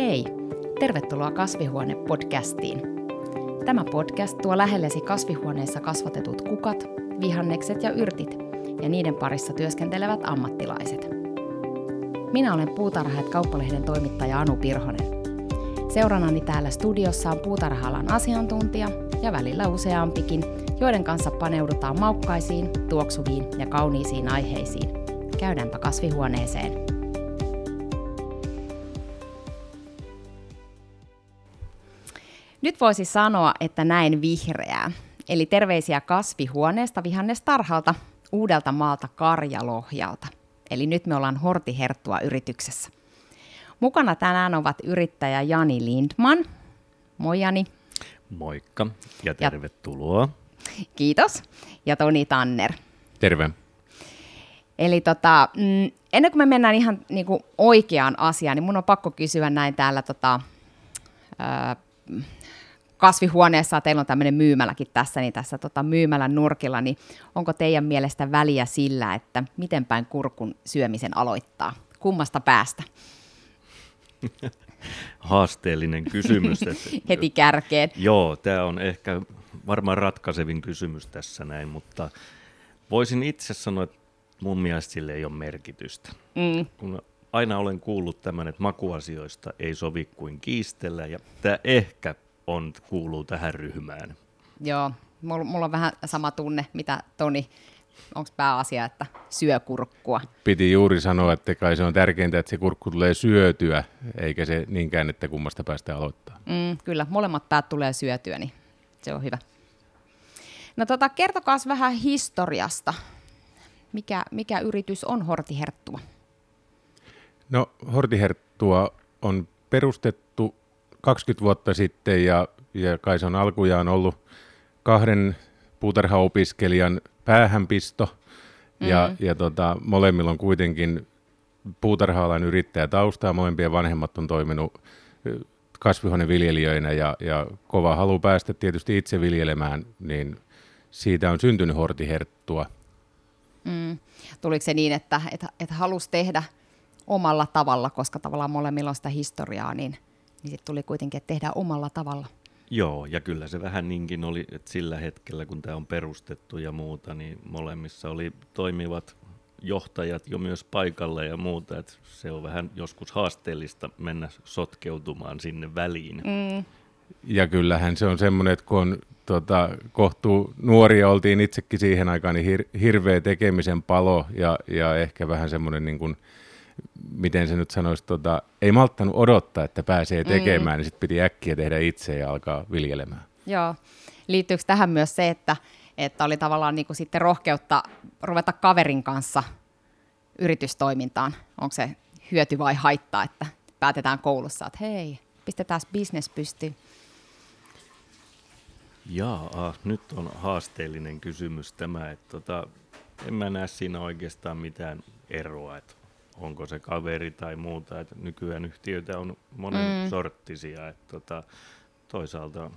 Hei! Tervetuloa Kasvihuone-podcastiin. Tämä podcast tuo lähellesi kasvihuoneessa kasvatetut kukat, vihannekset ja yrtit ja niiden parissa työskentelevät ammattilaiset. Minä olen Puutarhat kauppalehden toimittaja Anu Pirhonen. Seurannani täällä studiossa on puutarhalan asiantuntija ja välillä useampikin, joiden kanssa paneudutaan maukkaisiin, tuoksuviin ja kauniisiin aiheisiin. Käydäänpä kasvihuoneeseen. Nyt voisi sanoa, että näin vihreää. Eli terveisiä kasvihuoneesta vihannestarhalta uudelta maalta Karjalohjalta. Eli nyt me ollaan Hortiherttua yrityksessä. Mukana tänään ovat yrittäjä Jani Lindman. Moi Jani. Moikka ja tervetuloa. Ja, kiitos. Ja Toni Tanner. Terve. Eli tota, mm, ennen kuin me mennään ihan niin kuin oikeaan asiaan, niin mun on pakko kysyä näin täällä tota, ää, kasvihuoneessa, teillä on tämmöinen myymäläkin tässä, niin tässä tota, myymälän nurkilla, niin onko teidän mielestä väliä sillä, että miten päin kurkun syömisen aloittaa? Kummasta päästä? Haasteellinen kysymys. Että, Heti kärkeen. Joo, tämä on ehkä varmaan ratkaisevin kysymys tässä näin, mutta voisin itse sanoa, että mun mielestä sille ei ole merkitystä. Mm. Kun aina olen kuullut tämän, että makuasioista ei sovi kuin kiistellä, ja tämä ehkä on, kuuluu tähän ryhmään. Joo, mulla, mulla on vähän sama tunne, mitä Toni onko pääasia, että syö kurkkua? Piti juuri sanoa, että kai se on tärkeintä, että se kurkku tulee syötyä, eikä se niinkään, että kummasta päästä aloittaa. Mm, kyllä, molemmat päät tulee syötyä, niin se on hyvä. No tota, kertokaa vähän historiasta. Mikä, mikä yritys on Hortiherttua? No Hortiherttua on perustettu 20 vuotta sitten ja, ja kai se on alkujaan ollut kahden puutarhaopiskelijan päähänpisto. Ja, mm-hmm. ja tota, molemmilla on kuitenkin puutarha-alan yrittäjätaustaa. Molempien vanhemmat on toiminut kasvihuoneviljelijöinä ja, ja kova halu päästä tietysti itse viljelemään, niin siitä on syntynyt hortiherttua. Mm. Tuliko se niin, että, että, että halusi tehdä omalla tavalla, koska tavallaan molemmilla on sitä historiaa, niin, niin sitten tuli kuitenkin, että tehdään omalla tavalla? Joo, ja kyllä se vähän niinkin oli, että sillä hetkellä kun tämä on perustettu ja muuta, niin molemmissa oli toimivat johtajat jo myös paikalle ja muuta, että se on vähän joskus haasteellista mennä sotkeutumaan sinne väliin. Mm. Ja kyllähän se on semmoinen, että kun on tota, kohtuu nuoria, oltiin itsekin siihen aikaan, niin hir- hirveä tekemisen palo ja, ja ehkä vähän semmoinen niin kuin, miten se nyt sanoisi, tota, ei malttanut odottaa, että pääsee tekemään, mm. niin sitten piti äkkiä tehdä itse ja alkaa viljelemään. Joo. Liittyykö tähän myös se, että, että oli tavallaan niin kuin sitten rohkeutta ruveta kaverin kanssa yritystoimintaan? Onko se hyöty vai haittaa, että päätetään koulussa, että hei, pistetään business pystyyn? Jaa, nyt on haasteellinen kysymys tämä, että tota, en mä näe siinä oikeastaan mitään eroa, että onko se kaveri tai muuta. Että nykyään yhtiöitä on monen mm. sorttisia. Että tota, toisaalta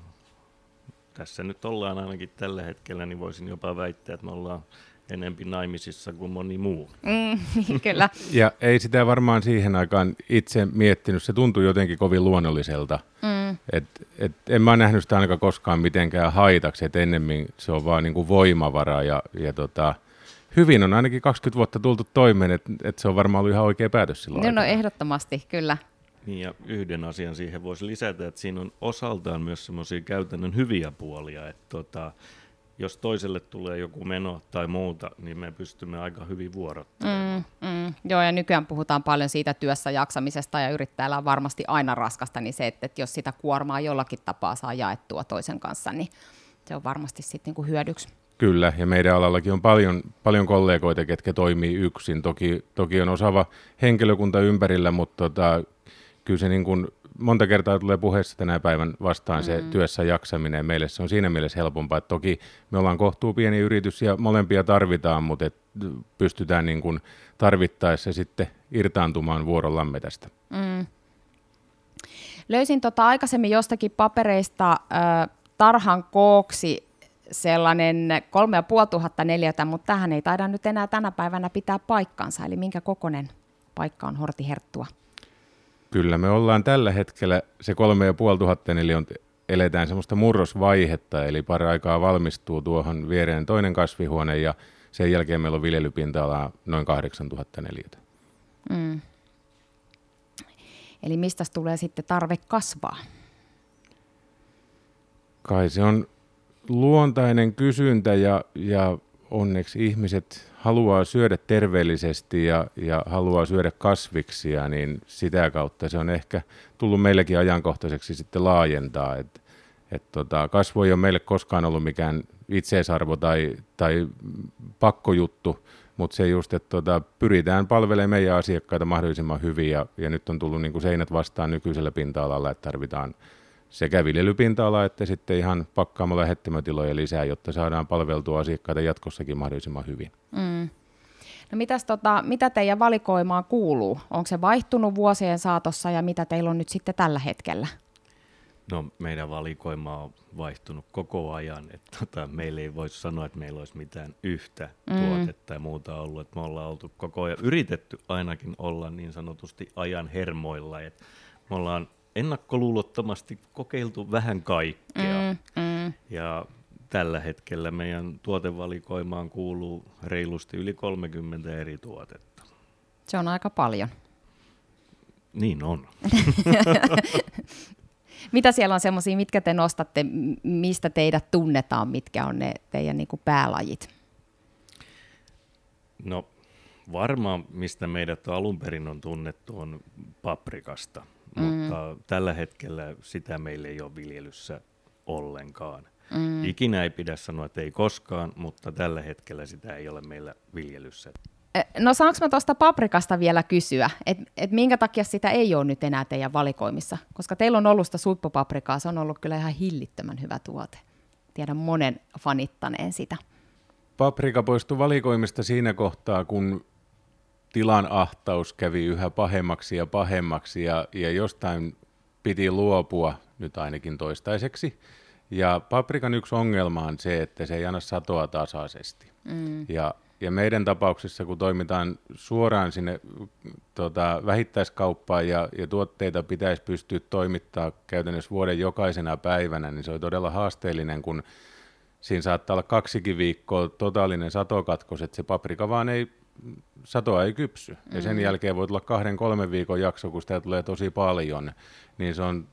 tässä nyt ollaan ainakin tällä hetkellä, niin voisin jopa väittää, että me ollaan enempi naimisissa kuin moni muu. Mm, kyllä. ja ei sitä varmaan siihen aikaan itse miettinyt. Se tuntui jotenkin kovin luonnolliselta. Mm. Et, et en mä nähnyt sitä ainakaan koskaan mitenkään haitaksi, että ennemmin se on vaan niin kuin voimavara ja, ja tota, hyvin on ainakin 20 vuotta tultu toimeen, että, että se on varmaan ollut ihan oikea päätös silloin. No, no ehdottomasti, kyllä. Niin ja yhden asian siihen voisi lisätä, että siinä on osaltaan myös semmoisia käytännön hyviä puolia, että tota, jos toiselle tulee joku meno tai muuta, niin me pystymme aika hyvin vuorottamaan. Mm, mm. Joo, ja nykyään puhutaan paljon siitä työssä jaksamisesta, ja yrittäjällä on varmasti aina raskasta, niin se, että, että jos sitä kuormaa jollakin tapaa saa jaettua toisen kanssa, niin se on varmasti sitten niinku hyödyksi. Kyllä, ja meidän alallakin on paljon, paljon kollegoita, ketkä toimii yksin. Toki, toki on osaava henkilökunta ympärillä, mutta tota, kyllä se niin kuin monta kertaa tulee puheessa tänä päivän vastaan mm. se työssä jaksaminen, ja meille se on siinä mielessä helpompaa. Että toki me ollaan kohtuu pieni yritys ja molempia tarvitaan, mutta et pystytään niin kuin tarvittaessa sitten irtaantumaan vuorollamme tästä. Mm. Löysin tota aikaisemmin jostakin papereista äh, tarhan kooksi sellainen kolme ja puoli tuhatta neliötä, mutta tähän ei taida nyt enää tänä päivänä pitää paikkansa. Eli minkä kokoinen paikka on Hortiherttua? Kyllä me ollaan tällä hetkellä se kolme ja puoli tuhatta neliön eletään semmoista murrosvaihetta, eli pari aikaa valmistuu tuohon viereen toinen kasvihuone ja sen jälkeen meillä on viljelypinta-alaa noin 8000 neliötä. Mm. Eli mistä tulee sitten tarve kasvaa? Kai se on luontainen kysyntä ja, ja onneksi ihmiset haluaa syödä terveellisesti ja, ja haluaa syödä kasviksia, niin sitä kautta se on ehkä tullut meillekin ajankohtaiseksi sitten laajentaa. Et, et tota, kasvu ei ole meille koskaan ollut mikään itseisarvo tai, tai pakkojuttu, mutta se just, että tota, pyritään palvelemaan meidän asiakkaita mahdollisimman hyvin ja, ja nyt on tullut niin kuin seinät vastaan nykyisellä pinta-alalla, että tarvitaan sekä viljelypinta-ala että sitten ihan pakkaamalla lähettämötiloja lisää, jotta saadaan palveltua asiakkaita jatkossakin mahdollisimman hyvin. Mm. No mitäs tota, mitä teidän valikoimaan kuuluu? Onko se vaihtunut vuosien saatossa ja mitä teillä on nyt sitten tällä hetkellä? No meidän valikoima on vaihtunut koko ajan. Että tota, meillä ei voi sanoa, että meillä olisi mitään yhtä mm. tuotetta tai muuta ollut. Että me ollaan oltu koko ajan, yritetty ainakin olla niin sanotusti ajan hermoilla. Että me ollaan ennakkoluulottomasti kokeiltu vähän kaikkea. Mm, mm. Ja tällä hetkellä meidän tuotevalikoimaan kuuluu reilusti yli 30 eri tuotetta. Se on aika paljon. Niin on. Mitä siellä on semmoisia, mitkä te nostatte, mistä teidät tunnetaan, mitkä on ne teidän niin päälajit? No varmaan, mistä meidät alun perin on tunnettu, on paprikasta mm. mutta tällä hetkellä sitä meillä ei ole viljelyssä ollenkaan. Mm. Ikinä ei pidä sanoa, että ei koskaan, mutta tällä hetkellä sitä ei ole meillä viljelyssä. No saanko mä tuosta paprikasta vielä kysyä, että et minkä takia sitä ei ole nyt enää teidän valikoimissa? Koska teillä on ollut sitä suippupaprikaa, se on ollut kyllä ihan hillittömän hyvä tuote. Tiedän monen fanittaneen sitä. Paprika poistui valikoimista siinä kohtaa, kun tilan ahtaus kävi yhä pahemmaksi ja pahemmaksi ja, ja jostain piti luopua nyt ainakin toistaiseksi. Ja paprikan yksi ongelma on se, että se ei anna satoa tasaisesti. Mm. Ja, ja meidän tapauksessa, kun toimitaan suoraan sinne tota, vähittäiskauppaan ja, ja tuotteita pitäisi pystyä toimittaa käytännössä vuoden jokaisena päivänä, niin se on todella haasteellinen, kun siinä saattaa olla kaksikin viikkoa totaalinen satokatkos, että se paprika vaan ei satoa ei kypsy. Ja sen mm. jälkeen voi tulla kahden, kolmen viikon jakso, kun sitä tulee tosi paljon. Niin se on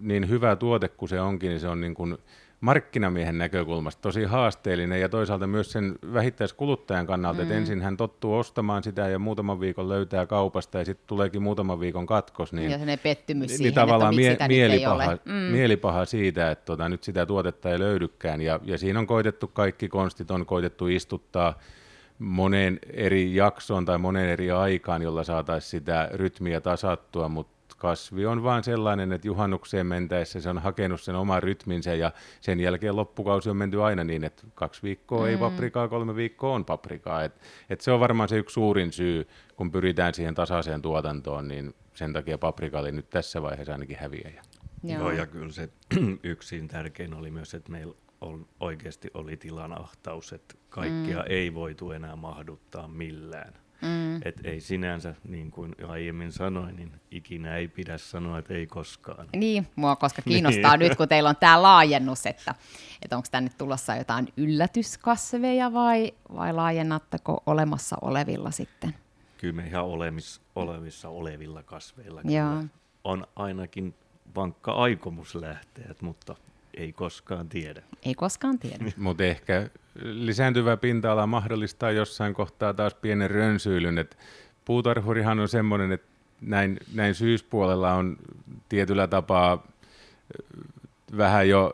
niin hyvä tuote kuin se onkin, niin se on niin kuin markkinamiehen näkökulmasta tosi haasteellinen ja toisaalta myös sen vähittäiskuluttajan kannalta, mm. että ensin hän tottuu ostamaan sitä ja muutaman viikon löytää kaupasta ja sitten tuleekin muutaman viikon katkos. Niin, ja pettymys niin, siihen, tavallaan että mie- mielipaha, mm. mielipaha siitä, että tota, nyt sitä tuotetta ei löydykään ja, ja siinä on koitettu kaikki konstit, on koitettu istuttaa moneen eri jaksoon tai moneen eri aikaan, jolla saataisiin sitä rytmiä tasattua, mutta kasvi on vaan sellainen, että juhannukseen mentäessä se on hakenut sen oman rytminsä ja sen jälkeen loppukausi on menty aina niin, että kaksi viikkoa mm. ei paprikaa, kolme viikkoa on paprikaa. Et, et se on varmaan se yksi suurin syy, kun pyritään siihen tasaiseen tuotantoon, niin sen takia paprika oli nyt tässä vaiheessa ainakin häviäjä. Joo. Joo, ja kyllä se yksin tärkein oli myös, että meillä on, oikeasti oli tilan ahtaus, että kaikkea mm. ei voitu enää mahduttaa millään. Mm. Et ei sinänsä, niin kuin aiemmin sanoin, niin ikinä ei pidä sanoa, että ei koskaan. Niin, mua koska kiinnostaa niin. nyt, kun teillä on tämä laajennus, että, että onko tänne tulossa jotain yllätyskasveja vai, vai laajennatteko olemassa olevilla sitten? Kyllä me ihan olemis, olevissa olevilla kasveilla on ainakin vankka aikomus lähteä, mutta ei koskaan tiedä. Ei koskaan tiedä. Mutta ehkä lisääntyvä pinta-ala mahdollistaa jossain kohtaa taas pienen rönsyilyn. Et puutarhurihan on semmoinen, että näin, näin syyspuolella on tietyllä tapaa vähän jo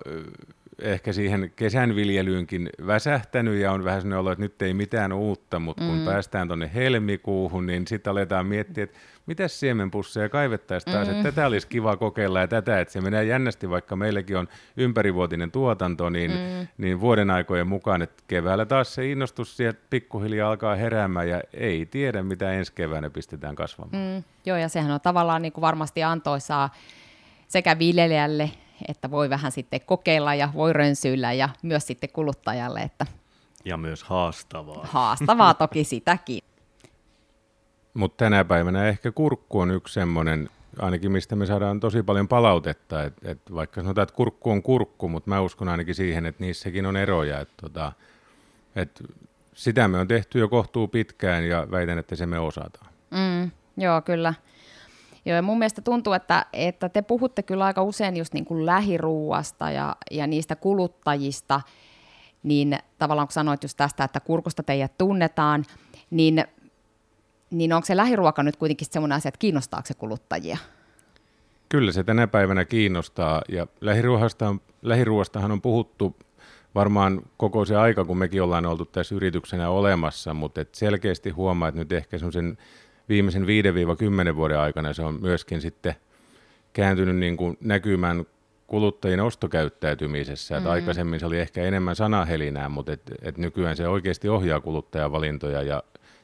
ehkä siihen kesän viljelyynkin väsähtänyt ja on vähän sellainen olo, että nyt ei mitään uutta, mutta kun mm. päästään tuonne helmikuuhun, niin sitten aletaan miettiä, että mitä siemenpusseja kaivettaisiin taas, mm. että tätä olisi kiva kokeilla ja tätä, että se menee jännästi, vaikka meilläkin on ympärivuotinen tuotanto, niin, mm. niin vuoden aikojen mukaan, että keväällä taas se innostus sieltä pikkuhiljaa alkaa heräämään ja ei tiedä, mitä ensi keväänä pistetään kasvamaan. Mm. Joo, ja sehän on tavallaan niin kuin varmasti antoisaa sekä viljelijälle että voi vähän sitten kokeilla ja voi rönsyillä ja myös sitten kuluttajalle. Että ja myös haastavaa. Haastavaa toki sitäkin. Mutta tänä päivänä ehkä kurkku on yksi semmoinen ainakin mistä me saadaan tosi paljon palautetta, että et vaikka sanotaan, että kurkku on kurkku, mutta mä uskon ainakin siihen, että niissäkin on eroja, että tota, et sitä me on tehty jo kohtuu pitkään ja väitän, että se me osataan. Mm, joo, kyllä. Joo, ja mun mielestä tuntuu, että, että te puhutte kyllä aika usein just niin kuin lähiruuasta ja, ja niistä kuluttajista, niin tavallaan kun sanoit just tästä, että kurkusta teidät tunnetaan, niin, niin onko se lähiruoka nyt kuitenkin semmoinen asia, että kiinnostaako se kuluttajia? Kyllä se tänä päivänä kiinnostaa, ja lähiruoasta, lähiruoastahan on puhuttu varmaan koko se aika, kun mekin ollaan oltu tässä yrityksenä olemassa, mutta et selkeästi huomaa, että nyt ehkä semmoisen viimeisen 5-10 vuoden aikana se on myöskin sitten kääntynyt niin kuin näkymään kuluttajien ostokäyttäytymisessä. Mm-hmm. Aikaisemmin se oli ehkä enemmän sanahelinää, mutta et, et nykyään se oikeasti ohjaa kuluttajan valintoja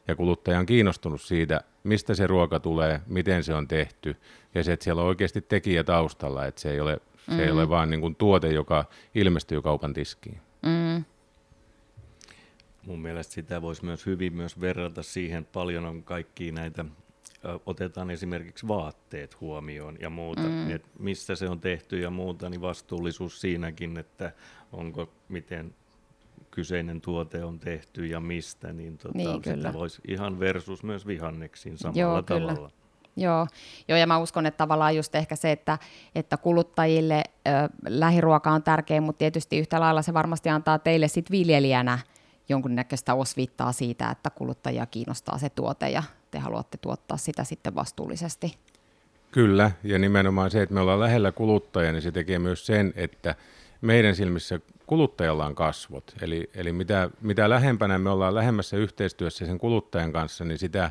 ja, ja kuluttaja on kiinnostunut siitä, mistä se ruoka tulee, miten se on tehty ja se, että siellä on oikeasti tekijä taustalla, että se ei ole, se mm-hmm. ei ole vaan niin kuin tuote, joka ilmestyy kaupan tiskiin. Mm-hmm. Mun mielestä sitä voisi myös hyvin myös verrata siihen, paljon on kaikki näitä otetaan esimerkiksi vaatteet huomioon ja muuta, mm. että missä se on tehty ja muuta, niin vastuullisuus siinäkin, että onko miten kyseinen tuote on tehty ja mistä, niin, tota, niin sitä voisi ihan versus myös vihanneksiin samalla Joo, tavalla. Kyllä. Joo. Joo, ja mä uskon, että tavallaan just ehkä se, että, että kuluttajille ö, lähiruoka on tärkeä, mutta tietysti yhtä lailla se varmasti antaa teille sit viljelijänä jonkunnäköistä osviittaa siitä, että kuluttajia kiinnostaa se tuote ja te haluatte tuottaa sitä sitten vastuullisesti. Kyllä, ja nimenomaan se, että me ollaan lähellä kuluttajia, niin se tekee myös sen, että meidän silmissä kuluttajalla on kasvot. Eli, eli mitä, mitä lähempänä me ollaan lähemmässä yhteistyössä sen kuluttajan kanssa, niin sitä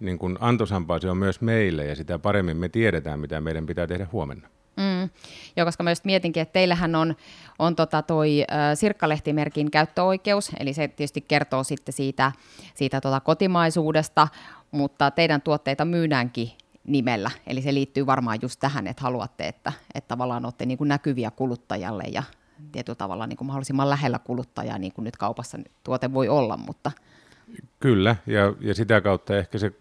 niin kuin antoisampaa se on myös meille ja sitä paremmin me tiedetään, mitä meidän pitää tehdä huomenna. Mm. Joo, koska mä just mietinkin, että teillähän on, on tota toi sirkkalehtimerkin käyttöoikeus, eli se tietysti kertoo sitten siitä, siitä tota kotimaisuudesta, mutta teidän tuotteita myydäänkin nimellä, eli se liittyy varmaan just tähän, että haluatte, että, että tavallaan olette niin kuin näkyviä kuluttajalle ja tietyllä tavalla niin kuin mahdollisimman lähellä kuluttajaa, niin kuin nyt kaupassa tuote voi olla, mutta... Kyllä, ja, ja sitä kautta ehkä se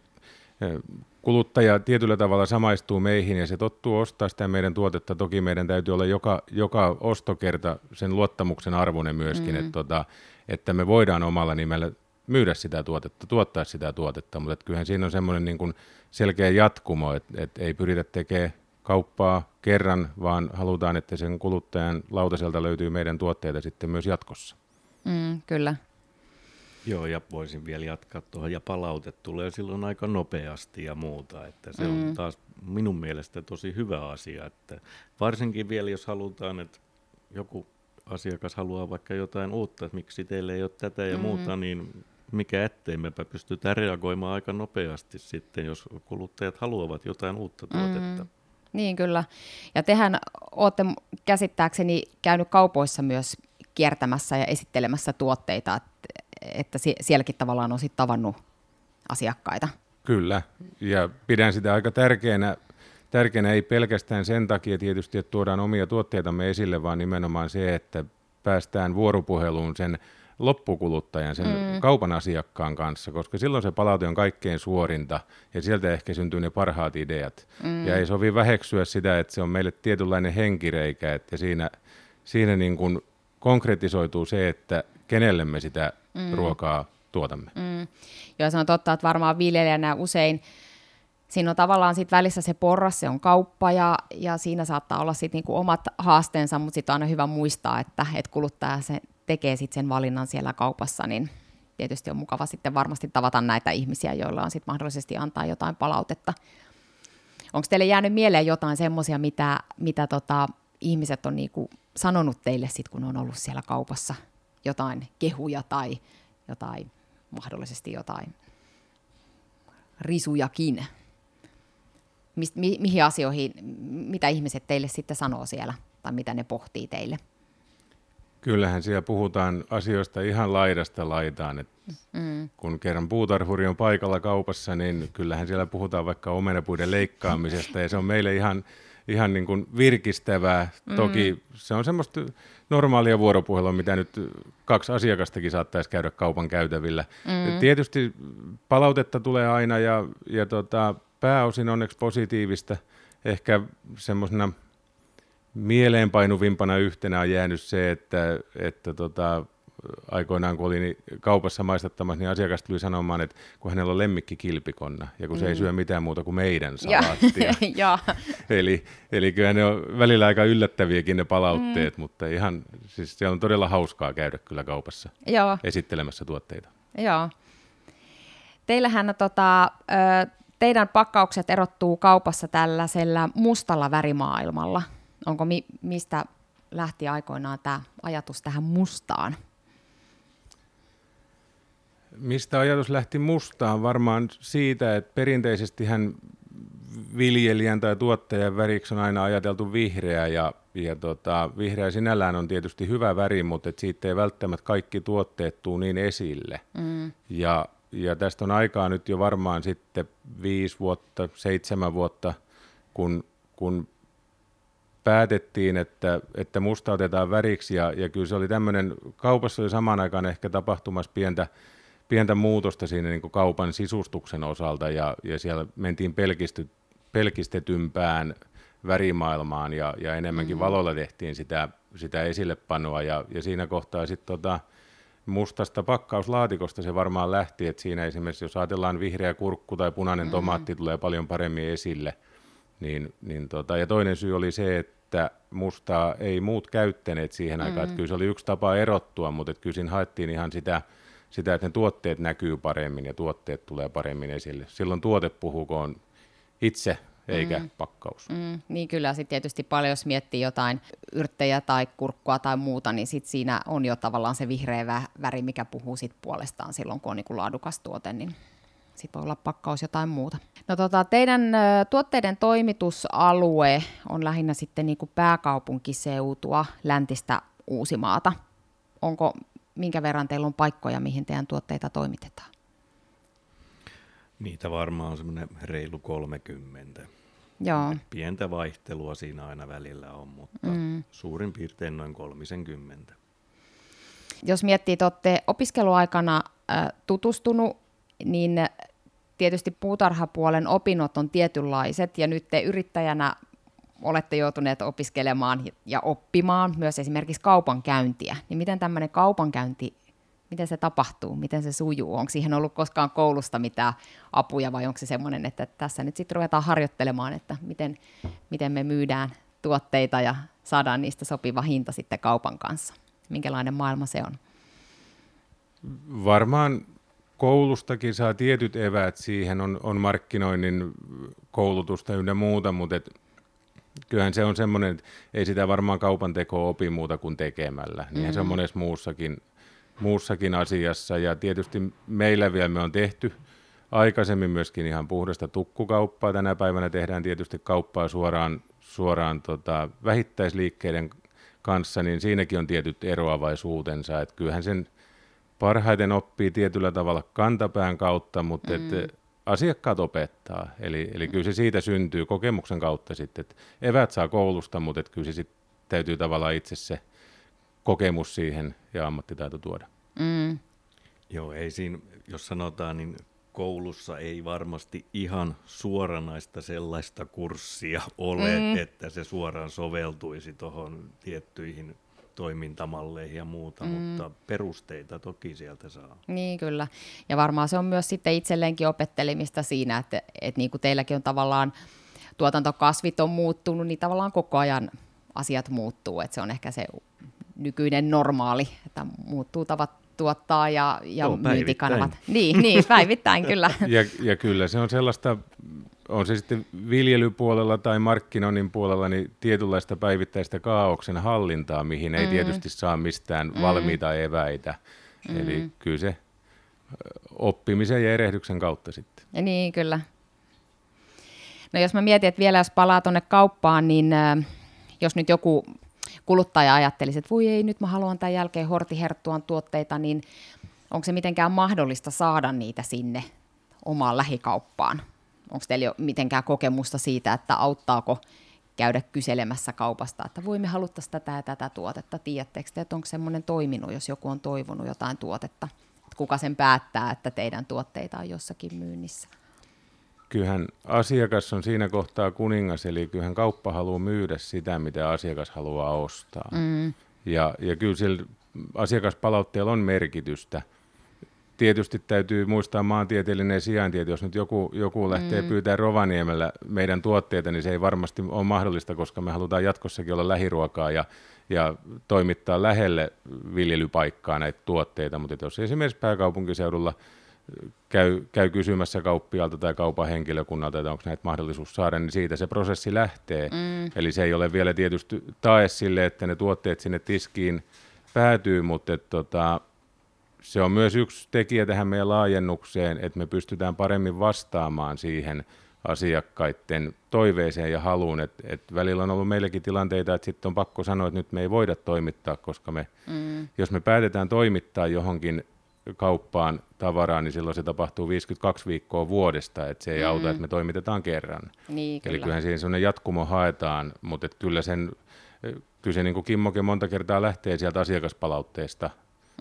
kuluttaja tietyllä tavalla samaistuu meihin ja se tottuu ostaa sitä meidän tuotetta. Toki meidän täytyy olla joka, joka ostokerta sen luottamuksen arvoinen myöskin, mm. että, tota, että me voidaan omalla nimellä myydä sitä tuotetta, tuottaa sitä tuotetta, mutta kyllähän siinä on semmoinen niin kuin selkeä jatkumo, että, että ei pyritä tekemään kauppaa kerran, vaan halutaan, että sen kuluttajan lautaselta löytyy meidän tuotteita sitten myös jatkossa. Mm, kyllä. Joo, ja voisin vielä jatkaa tuohon, ja palaute tulee silloin aika nopeasti ja muuta, että se mm. on taas minun mielestä tosi hyvä asia, että varsinkin vielä jos halutaan, että joku asiakas haluaa vaikka jotain uutta, että miksi teille ei ole tätä ja mm. muuta, niin mikä ettei mepä pystytään reagoimaan aika nopeasti sitten, jos kuluttajat haluavat jotain uutta tuotetta. Mm. Niin kyllä. Ja tehän olette käsittääkseni käynyt kaupoissa myös kiertämässä ja esittelemässä tuotteita, että, sielläkin tavallaan on sitten tavannut asiakkaita. Kyllä, ja pidän sitä aika tärkeänä, tärkeänä ei pelkästään sen takia tietysti, että tuodaan omia tuotteitamme esille, vaan nimenomaan se, että päästään vuoropuheluun sen loppukuluttajan, sen mm. kaupan asiakkaan kanssa, koska silloin se palaute on kaikkein suorinta ja sieltä ehkä syntyy ne parhaat ideat. Mm. Ja ei sovi väheksyä sitä, että se on meille tietynlainen henkireikä, että siinä, siinä niin kuin konkretisoituu se, että kenelle me sitä mm. ruokaa tuotamme. Mm. Joo, se on totta, että varmaan viljelijänä usein siinä on tavallaan sit välissä se porras, se on kauppa ja, ja siinä saattaa olla sit niinku omat haasteensa, mutta sitten on aina hyvä muistaa, että et kuluttaja se tekee sit sen valinnan siellä kaupassa, niin tietysti on mukava sitten varmasti tavata näitä ihmisiä, joilla on sitten mahdollisesti antaa jotain palautetta. Onko teille jäänyt mieleen jotain semmoisia, mitä, mitä tota, ihmiset on niinku sanonut teille sit, kun on ollut siellä kaupassa jotain kehuja tai jotain, mahdollisesti jotain risujakin? Mist, mi, mihin asioihin, mitä ihmiset teille sitten sanoo siellä tai mitä ne pohtii teille? Kyllähän siellä puhutaan asioista ihan laidasta laitaan. Et mm. Kun kerran puutarhuri on paikalla kaupassa, niin kyllähän siellä puhutaan vaikka omenapuiden leikkaamisesta ja se on meille ihan, ihan niin kuin virkistävää. Mm. Toki se on semmoista normaalia vuoropuhelua, mitä nyt kaksi asiakastakin saattaisi käydä kaupan käytävillä. Mm. Tietysti palautetta tulee aina ja, ja tota, pääosin onneksi positiivista – ehkä semmoisena mieleenpainuvimpana yhtenä on jäänyt se, että, että tota, aikoinaan kun olin kaupassa maistattamassa, niin asiakas tuli sanomaan, että kun hänellä on lemmikki kilpikonna ja kun se mm. ei syö mitään muuta kuin meidän salaattia. ja. eli, eli kyllä ne on välillä aika yllättäviäkin ne palautteet, mm. mutta ihan, siis se on todella hauskaa käydä kyllä kaupassa Joo. esittelemässä tuotteita. Joo. Teillähän tota, teidän pakkaukset erottuu kaupassa tällaisella mustalla värimaailmalla. Onko mi- mistä lähti aikoinaan tämä ajatus tähän mustaan? Mistä ajatus lähti mustaan? Varmaan siitä, että perinteisesti hän viljelijän tai tuottajan väriksi on aina ajateltu vihreä ja, ja tota, vihreä sinällään on tietysti hyvä väri, mutta et siitä ei välttämättä kaikki tuotteet tuu niin esille. Mm. Ja, ja tästä on aikaa nyt jo varmaan sitten viisi vuotta, seitsemän vuotta, kun, kun päätettiin, että, että musta otetaan väriksi ja, ja kyllä se oli tämmöinen, kaupassa oli samaan aikaan ehkä tapahtumassa pientä pientä muutosta siinä niin kuin kaupan sisustuksen osalta ja, ja siellä mentiin pelkisty, pelkistetympään värimaailmaan ja, ja enemmänkin mm-hmm. valolla tehtiin sitä, sitä esillepanoa ja, ja siinä kohtaa sitten tota, mustasta pakkauslaatikosta se varmaan lähti, että siinä esimerkiksi jos ajatellaan vihreä kurkku tai punainen mm-hmm. tomaatti tulee paljon paremmin esille, niin, niin tota, ja toinen syy oli se, että mustaa ei muut käyttäneet siihen mm-hmm. aikaan, että kyllä se oli yksi tapa erottua, mutta että kyllä siinä haettiin ihan sitä, sitä, että ne tuotteet näkyy paremmin ja tuotteet tulee paremmin esille. Silloin tuote puhukoon itse eikä mm. pakkaus. Mm, niin kyllä, sitten tietysti paljon jos miettii jotain yrttejä tai kurkkua tai muuta, niin sit siinä on jo tavallaan se vihreä väri, mikä puhuu sit puolestaan silloin, kun on niin kuin laadukas tuote, niin sitten voi olla pakkaus jotain muuta. No tota, teidän tuotteiden toimitusalue on lähinnä sitten niin kuin pääkaupunkiseutua, läntistä Uusimaata. Onko minkä verran teillä on paikkoja, mihin teidän tuotteita toimitetaan? Niitä varmaan on semmoinen reilu 30. Joo. Pientä vaihtelua siinä aina välillä on, mutta mm. suurin piirtein noin 30. Jos miettii, että olette opiskeluaikana äh, tutustunut, niin tietysti puutarhapuolen opinnot on tietynlaiset, ja nyt te yrittäjänä olette joutuneet opiskelemaan ja oppimaan myös esimerkiksi kaupankäyntiä, niin miten tämmöinen kaupankäynti, miten se tapahtuu, miten se sujuu? Onko siihen ollut koskaan koulusta mitään apuja vai onko se semmoinen, että tässä nyt sitten ruvetaan harjoittelemaan, että miten, miten me myydään tuotteita ja saadaan niistä sopiva hinta sitten kaupan kanssa? Minkälainen maailma se on? Varmaan koulustakin saa tietyt eväät siihen, on, on markkinoinnin koulutusta ynnä muuta, mutta et kyllähän se on semmoinen, että ei sitä varmaan kaupan teko opi muuta kuin tekemällä. Niinhän mm-hmm. se on mm. monessa muussakin, muussakin asiassa. Ja tietysti meillä vielä me on tehty aikaisemmin myöskin ihan puhdasta tukkukauppaa. Tänä päivänä tehdään tietysti kauppaa suoraan, suoraan tota, vähittäisliikkeiden kanssa, niin siinäkin on tietyt eroavaisuutensa. Että kyllähän sen parhaiten oppii tietyllä tavalla kantapään kautta, mutta mm. et, asiakkaat opettaa. Eli, eli kyllä se siitä syntyy kokemuksen kautta sitten, että evät saa koulusta, mutta että kyllä se sitten täytyy tavallaan itse se kokemus siihen ja ammattitaito tuoda. Mm. Joo, ei siinä, jos sanotaan, niin koulussa ei varmasti ihan suoranaista sellaista kurssia ole, mm. että se suoraan soveltuisi tuohon tiettyihin toimintamalleihin ja muuta, mm. mutta perusteita toki sieltä saa. Niin kyllä, ja varmaan se on myös sitten itselleenkin opettelemista siinä, että, että niin kuin teilläkin on tavallaan tuotantokasvit on muuttunut, niin tavallaan koko ajan asiat muuttuu, että se on ehkä se nykyinen normaali, että muuttuu tavat tuottaa ja, ja Joo, myyntikanavat. Niin, niin, päivittäin kyllä. Ja, ja kyllä se on sellaista on se sitten viljelypuolella tai markkinoinnin puolella, niin tietynlaista päivittäistä kaauksen hallintaa, mihin ei mm. tietysti saa mistään mm. valmiita eväitä. Mm. Eli kyllä se oppimisen ja erehdyksen kautta sitten. Ja niin, kyllä. No jos mä mietin, että vielä jos palaa tuonne kauppaan, niin äh, jos nyt joku kuluttaja ajattelisi, että voi ei, nyt mä haluan tämän jälkeen hortiherttuan tuotteita, niin onko se mitenkään mahdollista saada niitä sinne omaan lähikauppaan? Onko teillä jo mitenkään kokemusta siitä, että auttaako käydä kyselemässä kaupasta, että voi me haluttaisiin tätä ja tätä tuotetta. Tiedättekö te, että onko semmoinen toiminut, jos joku on toivonut jotain tuotetta? Että kuka sen päättää, että teidän tuotteita on jossakin myynnissä? kyllähän asiakas on siinä kohtaa kuningas, eli kyllähän kauppa haluaa myydä sitä, mitä asiakas haluaa ostaa. Mm. Ja, ja kyllä sillä asiakaspalautteella on merkitystä. Tietysti täytyy muistaa maantieteellinen sijainti, että jos nyt joku, joku lähtee mm. pyytämään Rovaniemellä meidän tuotteita, niin se ei varmasti ole mahdollista, koska me halutaan jatkossakin olla lähiruokaa ja, ja toimittaa lähelle viljelypaikkaa näitä tuotteita. Mutta jos esimerkiksi pääkaupunkiseudulla – käy, käy kysymässä kauppialta tai kaupan henkilökunnalta, että onko näitä mahdollisuus saada, niin siitä se prosessi lähtee. Mm. Eli se ei ole vielä tietysti tae sille, että ne tuotteet sinne tiskiin päätyy, mutta et, tota, se on myös yksi tekijä tähän meidän laajennukseen, että me pystytään paremmin vastaamaan siihen asiakkaiden toiveeseen ja haluun. Et, et välillä on ollut meilläkin tilanteita, että sitten on pakko sanoa, että nyt me ei voida toimittaa, koska me, mm. jos me päätetään toimittaa johonkin kauppaan tavaraa, niin silloin se tapahtuu 52 viikkoa vuodesta, että se ei mm. auta, että me toimitetaan kerran. Niin, kyllä. Eli kyllähän siihen sellainen jatkumo haetaan, mutta kyllä, sen, kyllä se niin kuin Kimmokin monta kertaa lähtee sieltä asiakaspalautteesta,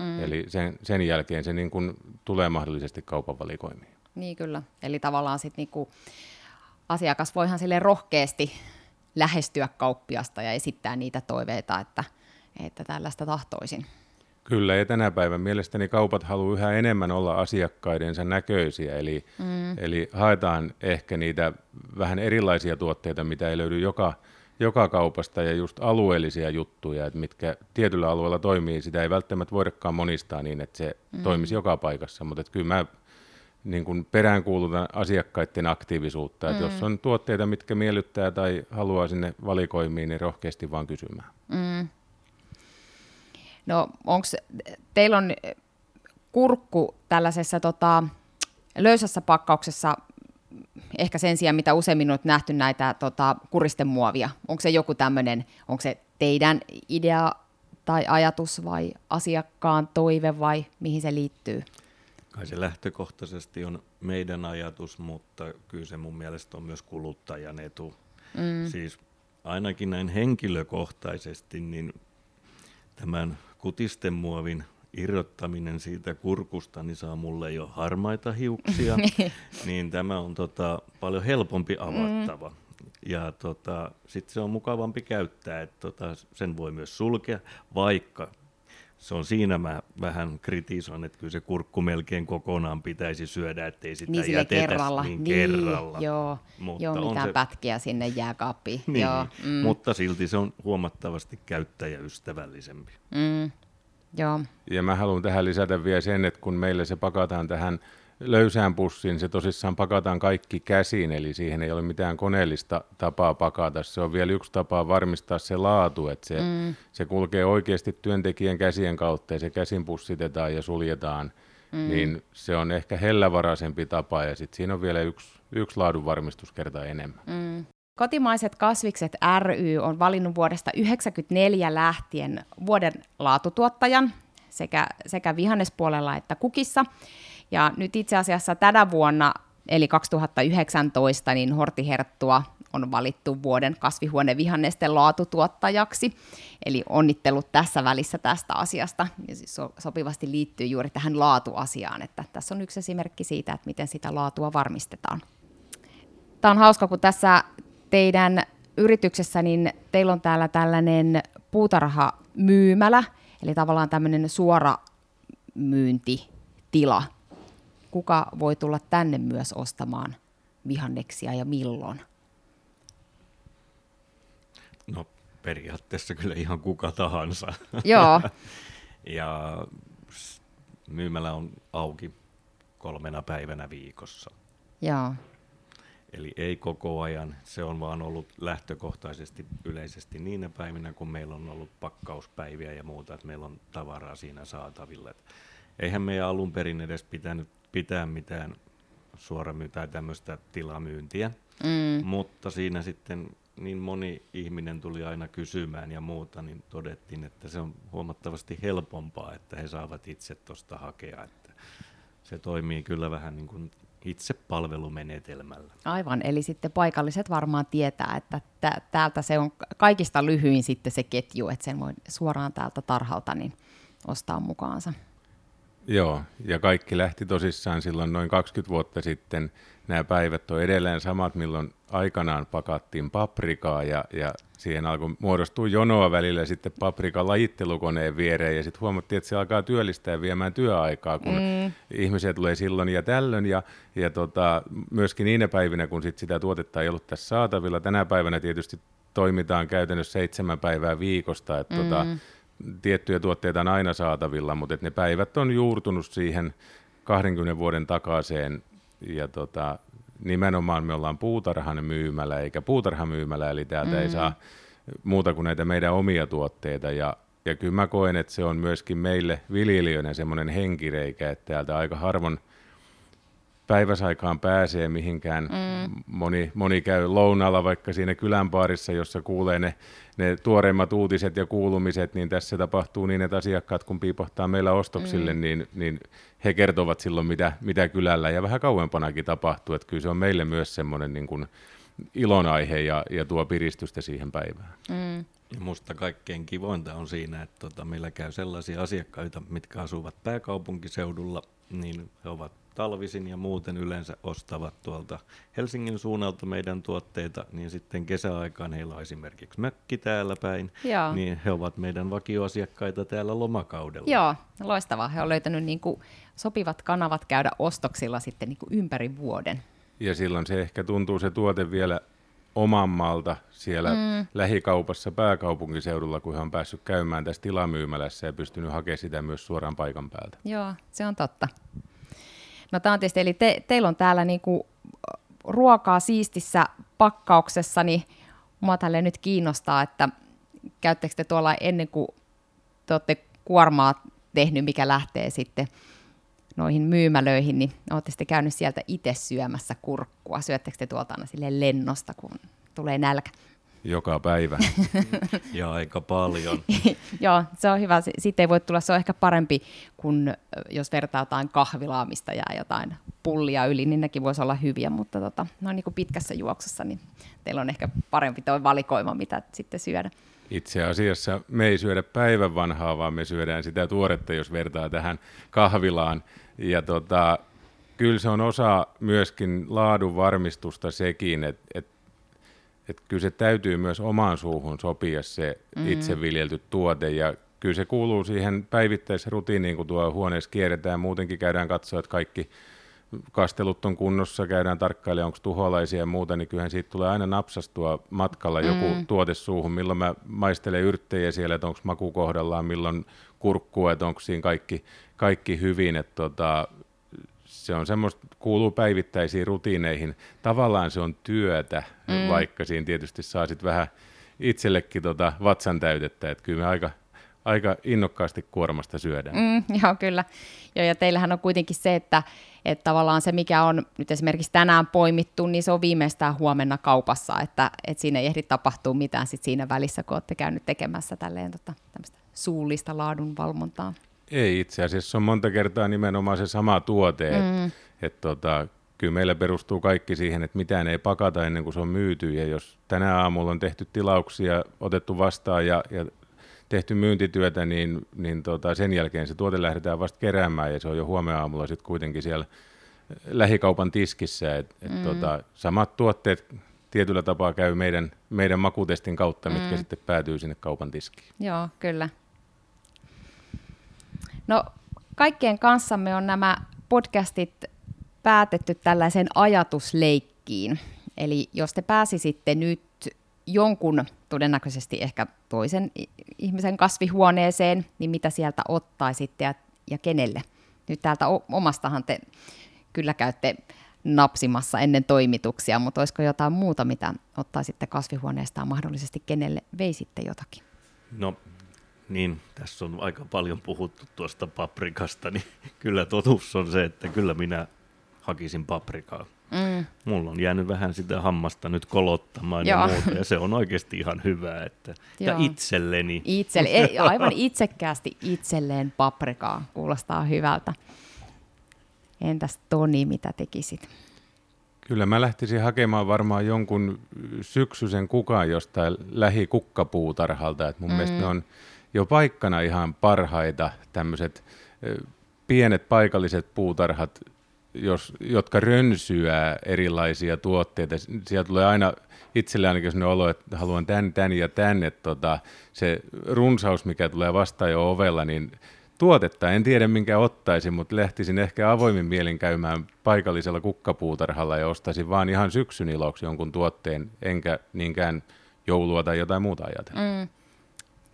mm. eli sen, sen jälkeen se niin kuin tulee mahdollisesti kaupan valikoimiin. Niin kyllä, eli tavallaan sitten niin kuin asiakas voihan sille rohkeasti lähestyä kauppiasta ja esittää niitä toiveita, että, että tällaista tahtoisin. Kyllä, ja tänä päivän mielestäni kaupat haluaa yhä enemmän olla asiakkaidensa näköisiä, eli, mm. eli haetaan ehkä niitä vähän erilaisia tuotteita, mitä ei löydy joka, joka kaupasta, ja just alueellisia juttuja, että mitkä tietyllä alueella toimii, sitä ei välttämättä voidakaan monistaa niin, että se mm. toimisi joka paikassa, mutta kyllä mä niin kuin peräänkuulutan asiakkaiden aktiivisuutta, mm. että jos on tuotteita, mitkä miellyttää tai haluaa sinne valikoimiin, niin rohkeasti vaan kysymään. Mm. No onko, teillä on kurkku tällaisessa tota, löysässä pakkauksessa ehkä sen sijaan, mitä useimmin on nähty näitä tota, kuristemuovia. Onko se joku tämmöinen, onko se teidän idea tai ajatus vai asiakkaan toive vai mihin se liittyy? Kai se lähtökohtaisesti on meidän ajatus, mutta kyllä se mun mielestä on myös kuluttajan etu. Mm. Siis ainakin näin henkilökohtaisesti, niin tämän kutistemuovin irrottaminen siitä kurkusta, niin saa mulle jo harmaita hiuksia, niin. niin tämä on tota, paljon helpompi avattava. Mm. Ja tota, sitten se on mukavampi käyttää, että tota, sen voi myös sulkea, vaikka se on siinä mä vähän kritisoin, että kyllä se kurkku melkein kokonaan pitäisi syödä, ettei sitä niin jätetä kerralla. niin, niin kerralla. Joo, Mutta joo mitään se... pätkiä sinne jääkaappiin. Niin, joo, mm. mutta silti se on huomattavasti käyttäjäystävällisempi. Mm. Joo. Ja mä haluan tähän lisätä vielä sen, että kun meille se pakataan tähän löysään pussiin, se tosissaan pakataan kaikki käsiin, eli siihen ei ole mitään koneellista tapaa pakata. Se on vielä yksi tapa varmistaa se laatu, että se, mm. se kulkee oikeasti työntekijän käsien kautta ja se käsin pussitetaan ja suljetaan, mm. niin se on ehkä hellävaraisempi tapa ja sitten siinä on vielä yksi, yksi laadunvarmistuskerta enemmän. Mm. Kotimaiset kasvikset ry on valinnut vuodesta 1994 lähtien vuoden laatutuottajan sekä, sekä vihannespuolella että kukissa. Ja nyt itse asiassa tänä vuonna, eli 2019, niin Hortiherttua on valittu vuoden kasvihuonevihannesten laatutuottajaksi. Eli onnittelut tässä välissä tästä asiasta. Ja siis sopivasti liittyy juuri tähän laatuasiaan, että tässä on yksi esimerkki siitä, että miten sitä laatua varmistetaan. Tämä on hauska, kun tässä teidän yrityksessä, niin teillä on täällä tällainen puutarhamyymälä, eli tavallaan tämmöinen suora myyntitila. Kuka voi tulla tänne myös ostamaan vihanneksia ja milloin? No periaatteessa kyllä ihan kuka tahansa. Joo. ja myymälä on auki kolmena päivänä viikossa. Joo. Eli ei koko ajan, se on vaan ollut lähtökohtaisesti yleisesti niinä päivinä, kun meillä on ollut pakkauspäiviä ja muuta, että meillä on tavaraa siinä saatavilla. Et eihän meidän alun perin edes pitänyt pitää mitään suoramyy- tai tämmöistä tilamyyntiä, mm. mutta siinä sitten niin moni ihminen tuli aina kysymään ja muuta, niin todettiin, että se on huomattavasti helpompaa, että he saavat itse tuosta hakea. Että se toimii kyllä vähän niin kuin itse palvelumenetelmällä. Aivan, eli sitten paikalliset varmaan tietää, että täältä se on kaikista lyhyin sitten se ketju, että sen voi suoraan täältä tarhalta niin ostaa mukaansa. Joo, ja kaikki lähti tosissaan silloin noin 20 vuotta sitten. Nämä päivät on edelleen samat, milloin aikanaan pakattiin paprikaa ja, ja siihen alkoi muodostua jonoa välillä sitten paprikan lajittelukoneen viereen ja sitten huomattiin, että se alkaa työllistää viemään työaikaa, kun mm. ihmisiä tulee silloin ja tällöin ja, ja tota, myöskin niinä päivinä, kun sit sitä tuotetta ei ollut tässä saatavilla. Tänä päivänä tietysti toimitaan käytännössä seitsemän päivää viikosta, että tota, mm. tota, tiettyjä tuotteita on aina saatavilla, mutta ne päivät on juurtunut siihen 20 vuoden takaiseen ja tota, nimenomaan me ollaan puutarhan myymälä eikä puutarhamyymälä, eli täältä mm. ei saa muuta kuin näitä meidän omia tuotteita ja ja kyllä mä koen, että se on myöskin meille viljelijöinä semmoinen henkireikä, että täältä aika harvoin päiväsaikaan pääsee mihinkään. Mm. Moni, moni käy lounalla vaikka siinä kylänpaarissa, jossa kuulee ne, ne tuoreimmat uutiset ja kuulumiset, niin tässä tapahtuu niin, että asiakkaat kun piipahtaa meillä ostoksille, mm. niin, niin he kertovat silloin, mitä, mitä kylällä ja vähän kauempanakin tapahtuu. Että kyllä se on meille myös semmoinen niin kuin ilonaihe ja, ja tuo piristystä siihen päivään. Mm. Ja musta kaikkein kivointa on siinä, että tota, meillä käy sellaisia asiakkaita, mitkä asuvat pääkaupunkiseudulla, niin he ovat talvisin ja muuten yleensä ostavat tuolta Helsingin suunnalta meidän tuotteita, niin sitten kesäaikaan heillä on esimerkiksi mökki täällä päin, Joo. niin he ovat meidän vakioasiakkaita täällä lomakaudella. Joo, loistavaa. He ovat löytänyt niin kuin sopivat kanavat käydä ostoksilla sitten niin kuin ympäri vuoden. Ja silloin se ehkä tuntuu se tuote vielä maalta siellä mm. lähikaupassa pääkaupunkiseudulla, kun he on päässyt käymään tässä tilamyymälässä ja pystynyt hakemaan sitä myös suoraan paikan päältä. Joo, se on totta. No tämä on tietysti, eli te, teillä on täällä niinku ruokaa siistissä pakkauksessa, niin mua tälle nyt kiinnostaa, että käyttekö te tuolla ennen kuin te olette kuormaa tehnyt, mikä lähtee sitten noihin myymälöihin, niin olette sitten käynyt sieltä itse syömässä kurkkua. Syöttekö te tuolta aina sille lennosta, kun tulee nälkä? Joka päivä. ja aika paljon. Joo, se on hyvä. Sitten ei voi tulla, se on ehkä parempi kuin jos vertaa jotain kahvilaa, mistä jää jotain pullia yli, niin nekin voisi olla hyviä, mutta tota, no niin kuin pitkässä juoksussa, niin teillä on ehkä parempi tuo valikoima, mitä sitten syödä. Itse asiassa me ei syödä päivän vanhaa, vaan me syödään sitä tuoretta, jos vertaa tähän kahvilaan. Ja tota, kyllä se on osa myöskin laadun varmistusta sekin, että et, et kyllä se täytyy myös omaan suuhun sopia se mm. itse viljelty tuote. Ja kyllä se kuuluu siihen päivittäisrutiiniin, kun tuo huoneessa kierretään. Muutenkin käydään katsoa, että kaikki kastelut on kunnossa, käydään tarkkailemaan, onko tuholaisia ja muuta, niin kyllähän siitä tulee aina napsastua matkalla joku mm. tuote suuhun, milloin mä maistelen yrttejä siellä, että onko maku kohdallaan, milloin kurkkua, että onko siinä kaikki, kaikki hyvin, että tota, se on semmoista, kuuluu päivittäisiin rutiineihin. Tavallaan se on työtä, mm. vaikka siinä tietysti saa sitten vähän itsellekin tota vatsan täytettä, että kyllä me aika, aika innokkaasti kuormasta syödään. Mm, joo, kyllä. Joo, ja teillähän on kuitenkin se, että, että tavallaan se, mikä on nyt esimerkiksi tänään poimittu, niin se on viimeistään huomenna kaupassa, että, että siinä ei ehdi tapahtua mitään sit siinä välissä, kun olette käynyt tekemässä tälleen tota, suullista laadunvalvontaa. Ei itse asiassa, se on monta kertaa nimenomaan se sama tuote, mm. että et tota, kyllä meillä perustuu kaikki siihen, että mitään ei pakata ennen kuin se on myyty, ja jos tänä aamulla on tehty tilauksia, otettu vastaan ja, ja tehty myyntityötä, niin, niin tota, sen jälkeen se tuote lähdetään vasta keräämään ja se on jo huomenna aamulla sitten kuitenkin siellä lähikaupan tiskissä. Et, et mm. tota, samat tuotteet tietyllä tapaa käy meidän, meidän makutestin kautta, mitkä mm. sitten päätyy sinne kaupan tiskiin. Joo, kyllä. No, kaikkien kanssamme on nämä podcastit päätetty tällaiseen ajatusleikkiin. Eli jos te pääsisitte nyt jonkun todennäköisesti ehkä toisen ihmisen kasvihuoneeseen, niin mitä sieltä ottaisitte ja, ja kenelle? Nyt täältä omastahan te kyllä käytte napsimassa ennen toimituksia, mutta olisiko jotain muuta, mitä ottaisitte kasvihuoneestaan mahdollisesti, kenelle veisitte jotakin? No niin, tässä on aika paljon puhuttu tuosta paprikasta, niin kyllä totuus on se, että kyllä minä hakisin paprikaa. Mm. Mulla on jäänyt vähän sitä hammasta nyt kolottamaan Joo. ja muuta, ja se on oikeasti ihan hyvä. Että, ja itselleni. Itselle, ei, aivan itsekkäästi itselleen paprikaa, kuulostaa hyvältä. Entäs Toni, mitä tekisit? Kyllä mä lähtisin hakemaan varmaan jonkun syksyisen kukaan jostain lähikukkapuutarhalta. Et mun mm. mielestä ne on jo paikkana ihan parhaita tämmöiset pienet paikalliset puutarhat, jos, jotka rönsyää erilaisia tuotteita. Sieltä tulee aina itselle ainakin sellainen olo, että haluan tän, tän ja tän, että tota, se runsaus, mikä tulee vastaan jo ovella, niin tuotetta en tiedä minkä ottaisin, mutta lähtisin ehkä avoimin mielin käymään paikallisella kukkapuutarhalla ja ostaisin vaan ihan syksyn iloksi jonkun tuotteen, enkä niinkään joulua tai jotain muuta ajatella. Mm.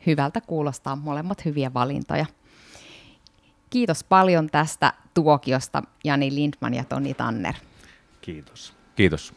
Hyvältä kuulostaa, molemmat hyviä valintoja. Kiitos paljon tästä tuokiosta Jani Lindman ja Toni Tanner. Kiitos. Kiitos.